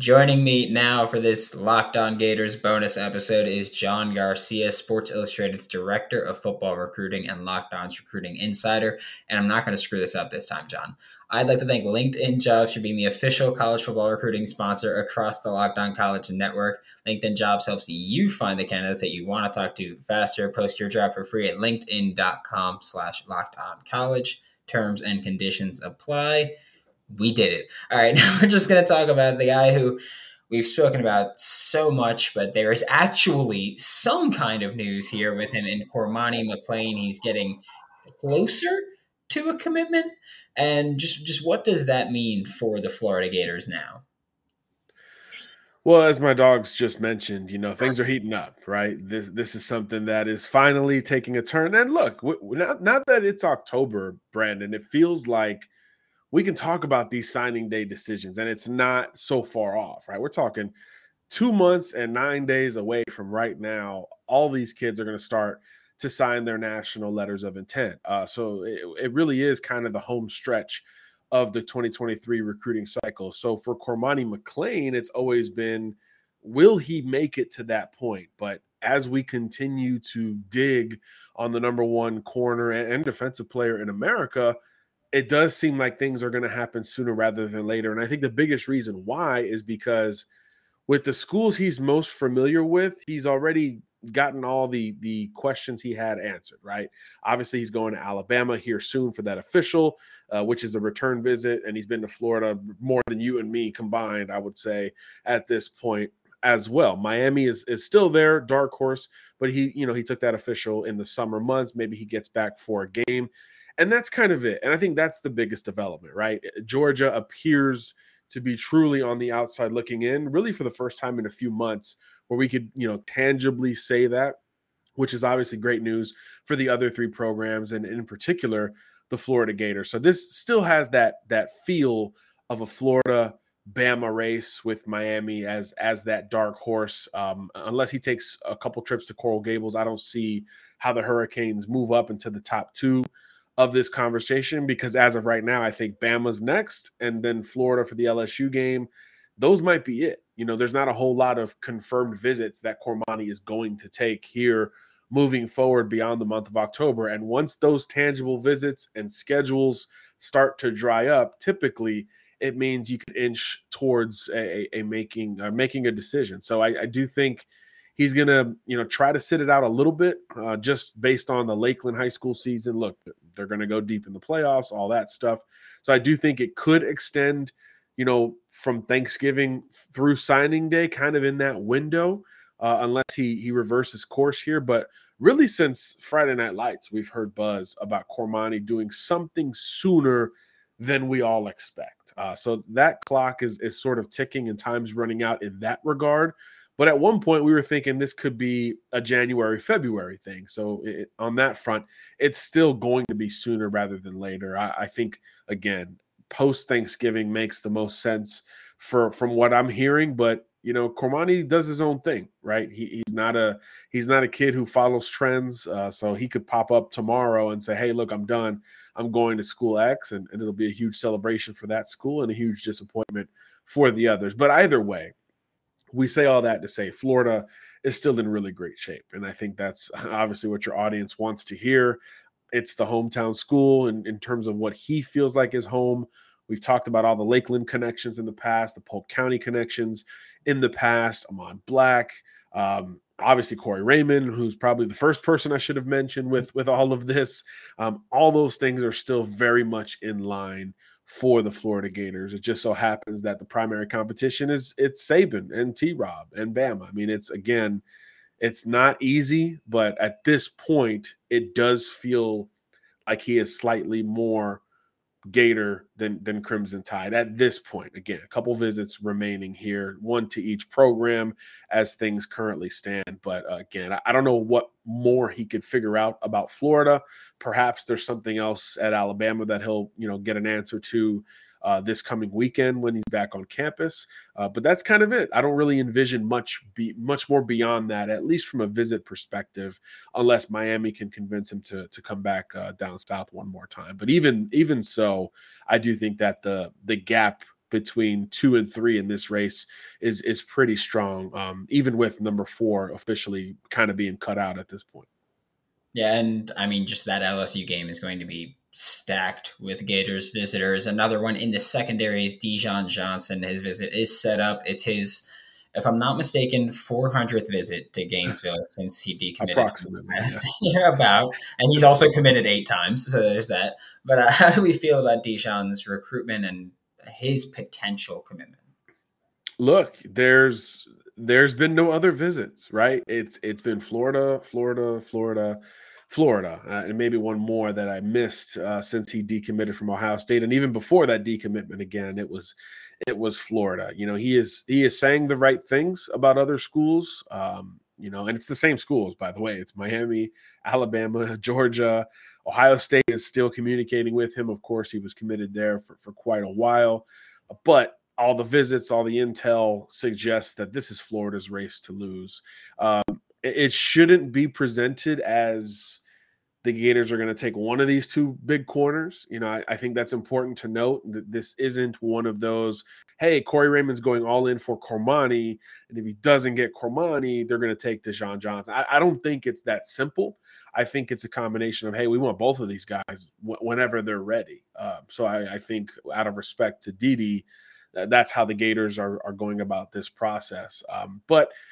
Joining me now for this Locked On Gators bonus episode is John Garcia, Sports Illustrated's Director of Football Recruiting and Locked On's Recruiting Insider. And I'm not going to screw this up this time, John. I'd like to thank LinkedIn Jobs for being the official college football recruiting sponsor across the Locked On College Network. LinkedIn Jobs helps you find the candidates that you want to talk to faster. Post your job for free at linkedin.com slash locked on college. Terms and conditions apply we did it. All right, now we're just going to talk about the guy who we've spoken about so much, but there is actually some kind of news here with him in Cormani McClain. He's getting closer to a commitment. And just, just what does that mean for the Florida Gators now? Well, as my dogs just mentioned, you know things are heating up, right? This this is something that is finally taking a turn. And look, w- not not that it's October, Brandon. It feels like we can talk about these signing day decisions and it's not so far off, right? We're talking two months and nine days away from right now. All these kids are going to start to sign their national letters of intent. Uh, so it, it, really is kind of the home stretch of the 2023 recruiting cycle. So for Cormani McClain, it's always been will he make it to that point? But as we continue to dig on the number one corner and, and defensive player in America, it does seem like things are going to happen sooner rather than later. And I think the biggest reason why is because with the schools he's most familiar with, he's already gotten all the the questions he had answered right? Obviously he's going to alabama here soon for that official uh, which is a return visit and he's been to florida more than you and me combined i would say at this point as well. Miami is is still there dark horse but he you know he took that official in the summer months. Maybe he gets back for a game and that's kind of it. And I think that's the biggest development, right? Eh, Georgia appears to be truly on the outside looking in, really for the first time in a few months, where we could, you know, tangibly say that, which is obviously great news for the other three programs, and in particular, the Florida Gators. So this still has that that feel of a Florida Bama race with Miami as as that dark horse. Um, unless he takes a couple trips to Coral Gables, I don't see how the Hurricanes move up into the top two of this conversation because as of right now, I think Bama's next and then Florida for the LSU game. Those might be it. You know, there's not a whole lot of confirmed visits that Cormani is going to take here moving forward beyond the month of October. And once those tangible visits and schedules start to dry up, typically it means you can inch towards a, a making uh, making a decision. So I, I do think he's going to, you know, try to sit it out a little bit uh, just based on the Lakeland High School season. Look, they're going to go deep in the playoffs, all that stuff. So I do think it could extend, you know, from Thanksgiving through signing day, kind of in that window, uh, unless he he reverses course here. But really, since Friday Night Lights, we've heard buzz about Cormani doing something sooner than we all expect. Uh, so that clock is is sort of ticking and time's running out in that regard. But at one point, we were thinking this could be a January, February thing. So it, on that front, it's still going to be sooner rather than later. I, I think again, post Thanksgiving makes the most sense for from what I'm hearing. But you know, Cormani does his own thing, right? He, he's not a he's not a kid who follows trends. Uh, so he could pop up tomorrow and say, "Hey, look, I'm done. I'm going to school X," and, and it'll be a huge celebration for that school and a huge disappointment for the others. But either way, we say all that to say Florida is still in really great shape. And I think that's obviously what your audience wants to hear. It's the hometown school in, in terms of what he feels like is home. We've talked about all the Lakeland connections in the past, the Polk County connections in the past. Amon Black, um, obviously Corey Raymond, who's probably the first person I should have mentioned with with all of this. Um, all those things are still very much in line for the Florida Gators. It just so happens that the primary competition is it's Saban and T Rob and Bama. I mean, it's again, it's not easy, but at this point, it does feel like he is slightly more Gator than than Crimson Tide at this point. Again, a couple visits remaining here, one to each program as things currently stand. But uh, again, I, I don't know what more he could figure out about Florida. Perhaps there's something else at Alabama that he'll you know get an answer to uh, this coming weekend when he's back on campus. Uh, but that's kind of it. I don't really envision much be much more beyond that, at least from a visit perspective, unless Miami can convince him to to come back uh, down south one more time. But even even so, I do think that the the gap between two and three in this race is is pretty strong, um, even with number four officially kind of being cut out at this point. Yeah, and I mean, just that LSU game is going to be stacked with Gators visitors. Another one in the secondary is Dijon Johnson. His visit is set up. It's his, if I'm not mistaken, 400th visit to Gainesville since he decommitted. Approximately. Yeah. about. And he's also committed eight times. So there's that. But uh, how do we feel about Dijon's recruitment and his potential commitment? Look, there's there's been no other visits, right? It's it's been Florida, Florida, Florida, Florida, uh, and maybe one more that I missed uh, since he decommitted from Ohio State, and even before that decommitment, again, it was it was Florida. You know, he is he is saying the right things about other schools. Um, you know, and it's the same schools, by the way. It's Miami, Alabama, Georgia, Ohio State is still communicating with him. Of course, he was committed there for, for quite a while, but all the visits, all the intel suggests that this is Florida's race to lose. Um, it, it shouldn't be presented as the Gators are going to take one of these two big corners. You know, I, I, think that's important to note that this isn't one of those, hey, Corey Raymond's going all in for Cormani. And if he doesn't get Cormani, they're going to take Dijon Johnson. I, I, don't think it's that simple. I think it's a combination of, hey, we want both of these guys w- whenever they're ready. Uh, so I, I, think out of respect to Didi, that's how the Gators are, are going about this process. Um, but –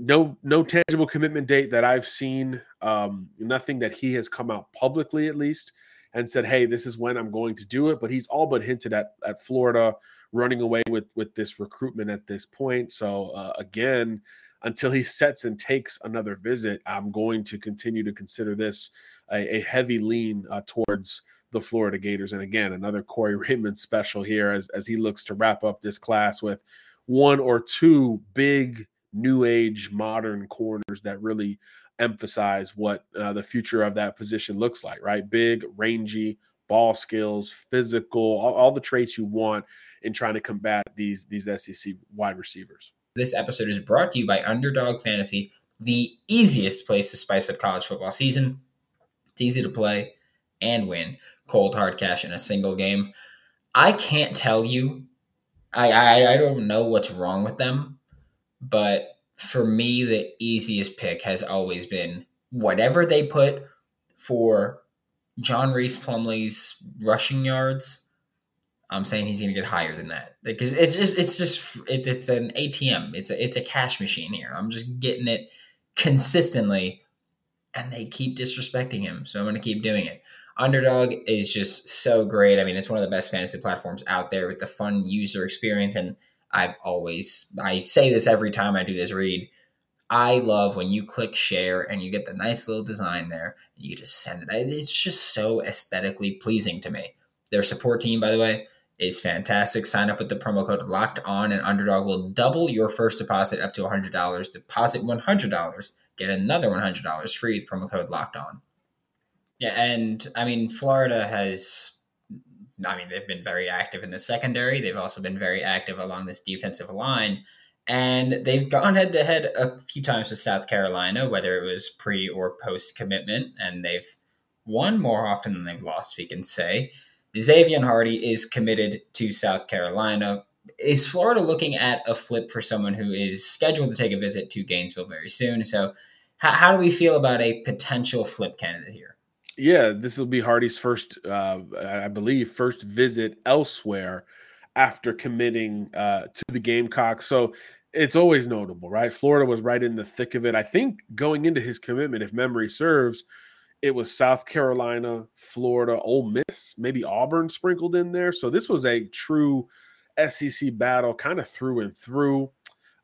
no no tangible commitment date that I've seen. Um, nothing that he has come out publicly at least and said, "Hey, this is when I'm going to do it." But he's all but hinted at at Florida running away with with this recruitment at this point. So uh, again, until he sets and takes another visit, I'm going to continue to consider this a, a heavy lean uh, towards the Florida Gators. And again, another Corey Raymond special here as as he looks to wrap up this class with one or two big new age modern corners that really emphasize what uh, the future of that position looks like, right? Big, rangy, ball skills, physical, all, all, the traits you want in trying to combat these these SEC wide receivers. This episode is brought to you by Underdog Fantasy, the easiest place to spice up college football season. It's easy to play and win cold hard cash in a single game. I can't tell you. I, I, I don't know what's wrong with them, but for me, the easiest pick has always been whatever they put for John Rhys Plumlee's rushing yards. I'm saying he's going to get higher than that because it's just it's just it, it's an ATM. It's a it's a cash machine here. I'm just getting it consistently, and they keep disrespecting him. So I'm going to keep doing it. Underdog is just so great. I mean, it's one of the best fantasy platforms out there with the fun user experience and I've always I say this every time I do this read. I love when you click share and you get the nice little design there and you just send it. It's just so aesthetically pleasing to me. Their support team, by the way, is fantastic. Sign up with the promo code locked on and underdog will double your first deposit up to $100. Deposit $100, get another $100 free with promo code locked on. Yeah, and I mean, Florida has I mean, they've been very active in the secondary. They've also been very active along this defensive line. And they've gone head to head a few times with South Carolina, whether it was pre or post commitment, and they've won more often than they've lost, we can say. Xavier Hardy is committed to South Carolina. Is Florida looking at a flip for someone who is scheduled to take a visit to Gainesville very soon? So, how, how do we feel about a potential flip candidate here? Yeah, this will be Hardy's first, uh, I believe, first visit elsewhere after committing uh, to the Gamecocks. So it's always notable, right? Florida was right in the thick of it. I think going into his commitment, if memory serves, it was South Carolina, Florida, Ole Miss, maybe Auburn sprinkled in there. So this was a true SEC battle, kind of through and through.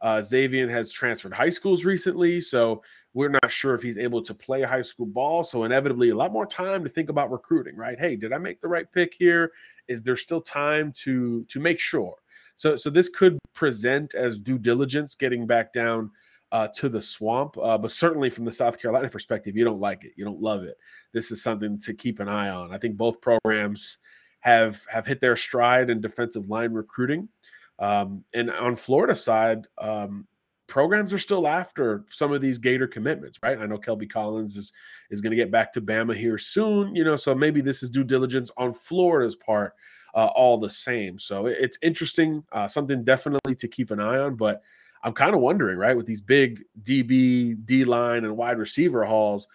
Uh, Xavier has transferred high schools recently, so we're not sure if he's able to play high school ball. So inevitably, a lot more time to think about recruiting, right? Hey, did I make the right pick here? Is there still time to to make sure? So so this could present as due diligence, getting back down uh, to the swamp. Uh, but certainly from the South Carolina perspective, you don't like it, you don't love it. This is something to keep an eye on. I think both programs have have hit their stride in defensive line recruiting. Um, and on Florida side, um, programs are still after some of these Gator commitments, right? I know Kelby Collins is is going to get back to Bama here soon, you know, so maybe this is due diligence on Florida's part uh, all the same. So it's interesting, uh, something definitely to keep an eye on. But I'm kind of wondering, right, with these big DB, D line, and wide receiver hauls,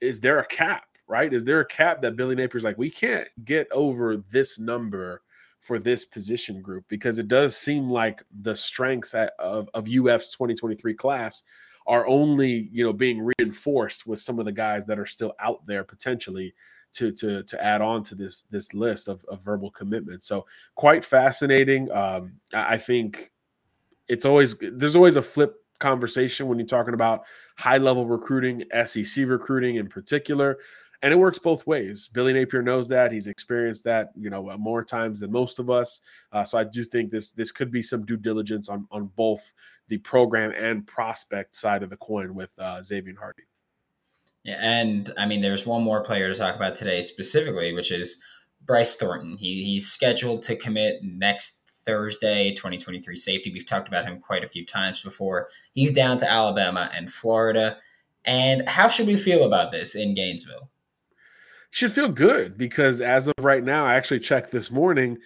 is there a cap, right? Is there a cap that Billy Napier's like, we can't get over this number for this position group? Because it does seem like the strengths of, of UF's 2023 class are only, you know, being reinforced with some of the guys that are still out there potentially to to to add on to this this list of, of verbal commitments. So quite fascinating. Um, I think it's always there's always a flip conversation when you're talking about high level recruiting, SEC recruiting in particular. And it works both ways. Billy Napier knows that he's experienced that, you know, more times than most of us. Uh, so I do think this this could be some due diligence on on both the program and prospect side of the coin with uh, Xavier Hardy. Yeah, and I mean, there's one more player to talk about today specifically, which is Bryce Thornton. He, he's scheduled to commit next Thursday, 2023 safety. We've talked about him quite a few times before. He's down to Alabama and Florida. And how should we feel about this in Gainesville? Should feel good because as of right now, I actually checked this morning.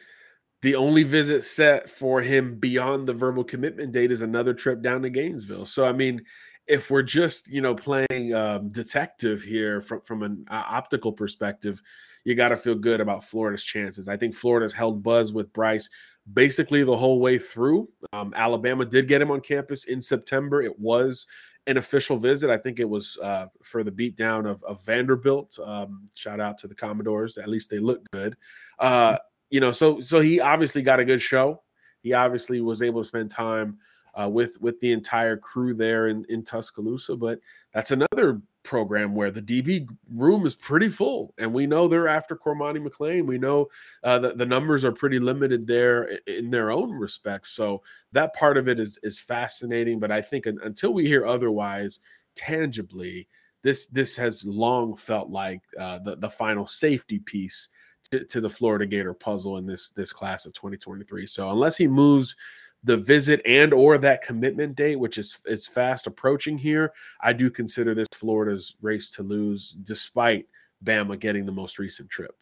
The only visit set for him beyond the verbal commitment date is another trip down to Gainesville. So, I mean, if we're just you know playing um, detective here from from an uh, optical perspective, you got to feel good about Florida's chances. I think Florida's held buzz with Bryce basically the whole way through. Um, Alabama did get him on campus in September. It was an official visit. I think it was uh, for the beatdown of, of Vanderbilt. Um, shout out to the Commodores. At least they look good. Uh, you know, so so he obviously got a good show. He obviously was able to spend time uh, with with the entire crew there in, in Tuscaloosa. But that's another program where the DB room is pretty full, and we know they're after Cormani McClain. We know uh, that the numbers are pretty limited there in their own respects. So that part of it is is fascinating. But I think until we hear otherwise tangibly, this this has long felt like uh, the the final safety piece. To, to the Florida Gator puzzle in this this class of 2023. So unless he moves the visit and or that commitment date, which is it's fast approaching here, I do consider this Florida's race to lose, despite Bama getting the most recent trip.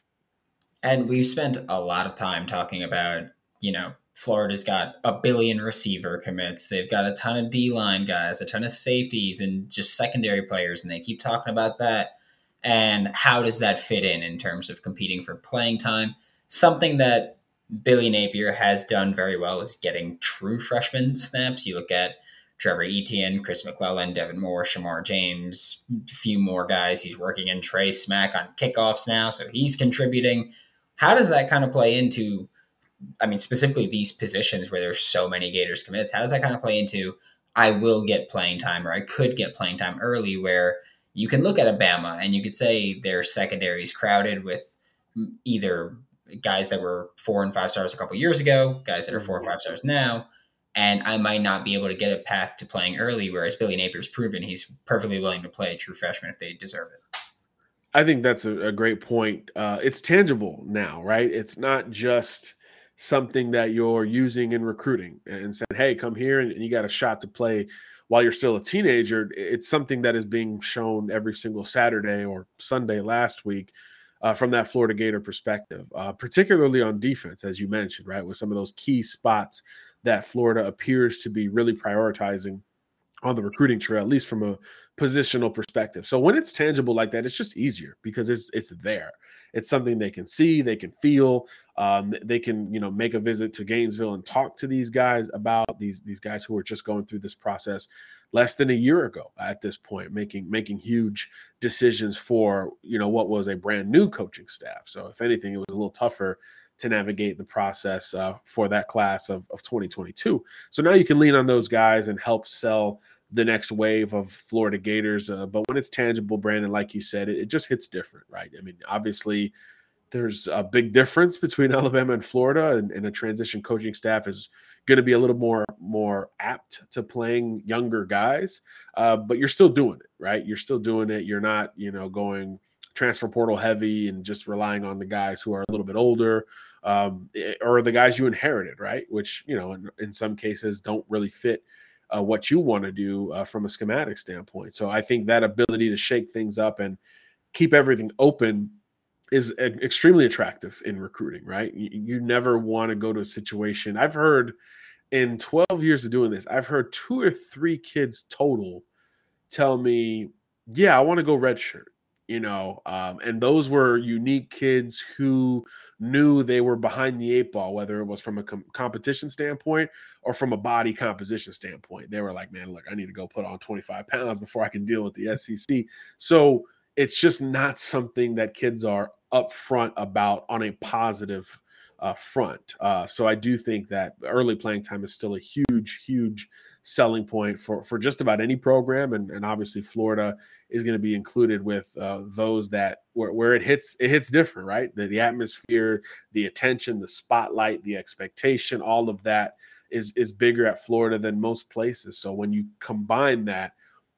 And we've spent a lot of time talking about, you know, Florida's got a billion receiver commits. They've got a ton of D line guys, a ton of safeties, and just secondary players, and they keep talking about that. And how does that fit in in terms of competing for playing time? Something that Billy Napier has done very well is getting true freshman snaps. You look at Trevor Etienne, Chris McClellan, Devin Moore, Shemar James, a few more guys. He's working in Trey Smack on kickoffs now, so he's contributing. How does that kind of play into, I mean, specifically these positions where there's so many Gators commits? How does that kind of play into, I will get playing time or I could get playing time early, where you can look at a Bama and you could say their secondary is crowded with either guys that were four and five stars a couple years ago, guys that are four and five stars now, and I might not be able to get a path to playing early. Whereas Billy Napier's proven he's perfectly willing to play a true freshman if they deserve it. I think that's a, a great point. Uh, it's tangible now, right? It's not just something that you're using in recruiting and said, "Hey, come here and you got a shot to play." While you're still a teenager, it's something that is being shown every single Saturday or Sunday last week uh, from that Florida Gator perspective, uh, particularly on defense, as you mentioned, right, with some of those key spots that Florida appears to be really prioritizing on the recruiting trail, at least from a positional perspective. So when it's tangible like that, it's just easier because it's it's there. It's something they can see, they can feel. Um, they can you know make a visit to Gainesville and talk to these guys about these these guys who are just going through this process less than a year ago at this point, making making huge decisions for you know what was a brand new coaching staff. So if anything, it was a little tougher to navigate the process uh, for that class of, of 2022. So now you can lean on those guys and help sell the next wave of Florida Gators. Uh, but when it's tangible, Brandon, like you said, it, it just hits different, right? I mean, obviously there's a big difference between Alabama and Florida, and, and a transition coaching staff is going to be a little more more apt to playing younger guys. Uh, but you're still doing it, right? You're still doing it. You're not, you know, going transfer portal heavy and just relying on the guys who are a little bit older um, eh, or the guys you inherited, right? Which you know, in, in some cases, don't really fit. Uh, what you want to do uh, from a schematic standpoint. So I think that ability to shake things up and keep everything open is extremely attractive in recruiting, right? You, you never want to go to a situation. I've heard in 12 years of doing this, I've heard two or three kids total tell me, "Yeah, I want to go redshirt." You know, um, and those were unique kids who knew they were behind the eight ball, whether it was from a com- competition standpoint or from a body composition standpoint. They were like, "Man, look, I need to go put on 25 pounds before I can deal with the SEC." So it's just not something that kids are upfront about on a positive uh, front. Uh, so I do think that early playing time is still a huge, huge selling point for for just about any program, and, and obviously Florida is going to be included with uh, those that where, where it hits it hits different, right? The, the atmosphere, the attention, the spotlight, the expectation, all of that is is bigger at Florida than most places. So when you combine that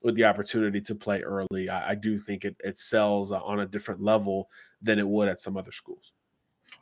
with the opportunity to play early, I, I do think it, it sells on a different level than it would at some other schools.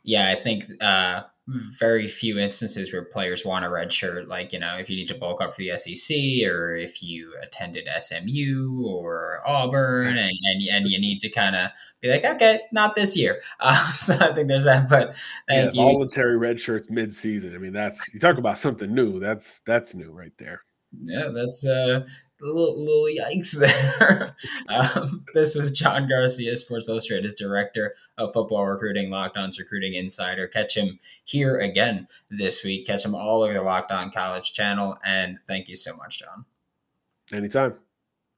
Yeah, I think uh, very few instances where players want a red shirt. Like, you know, if you need to bulk up for the SEC or if you attended SMU or Auburn and, and, and you need to kind of be like, okay, not this year. Uh, so I think there's that. But thank yeah, you. Voluntary red shirts mid season. I mean, that's, you talk about something new. That's, that's new right there. Yeah, that's uh, little, little yikes there. um, this was John Garcia, Sports Illustrated's director of football recruiting, Locked On's recruiting insider. Catch him here again this week. Catch him all over the Locked On College channel. And thank you so much, John. Anytime.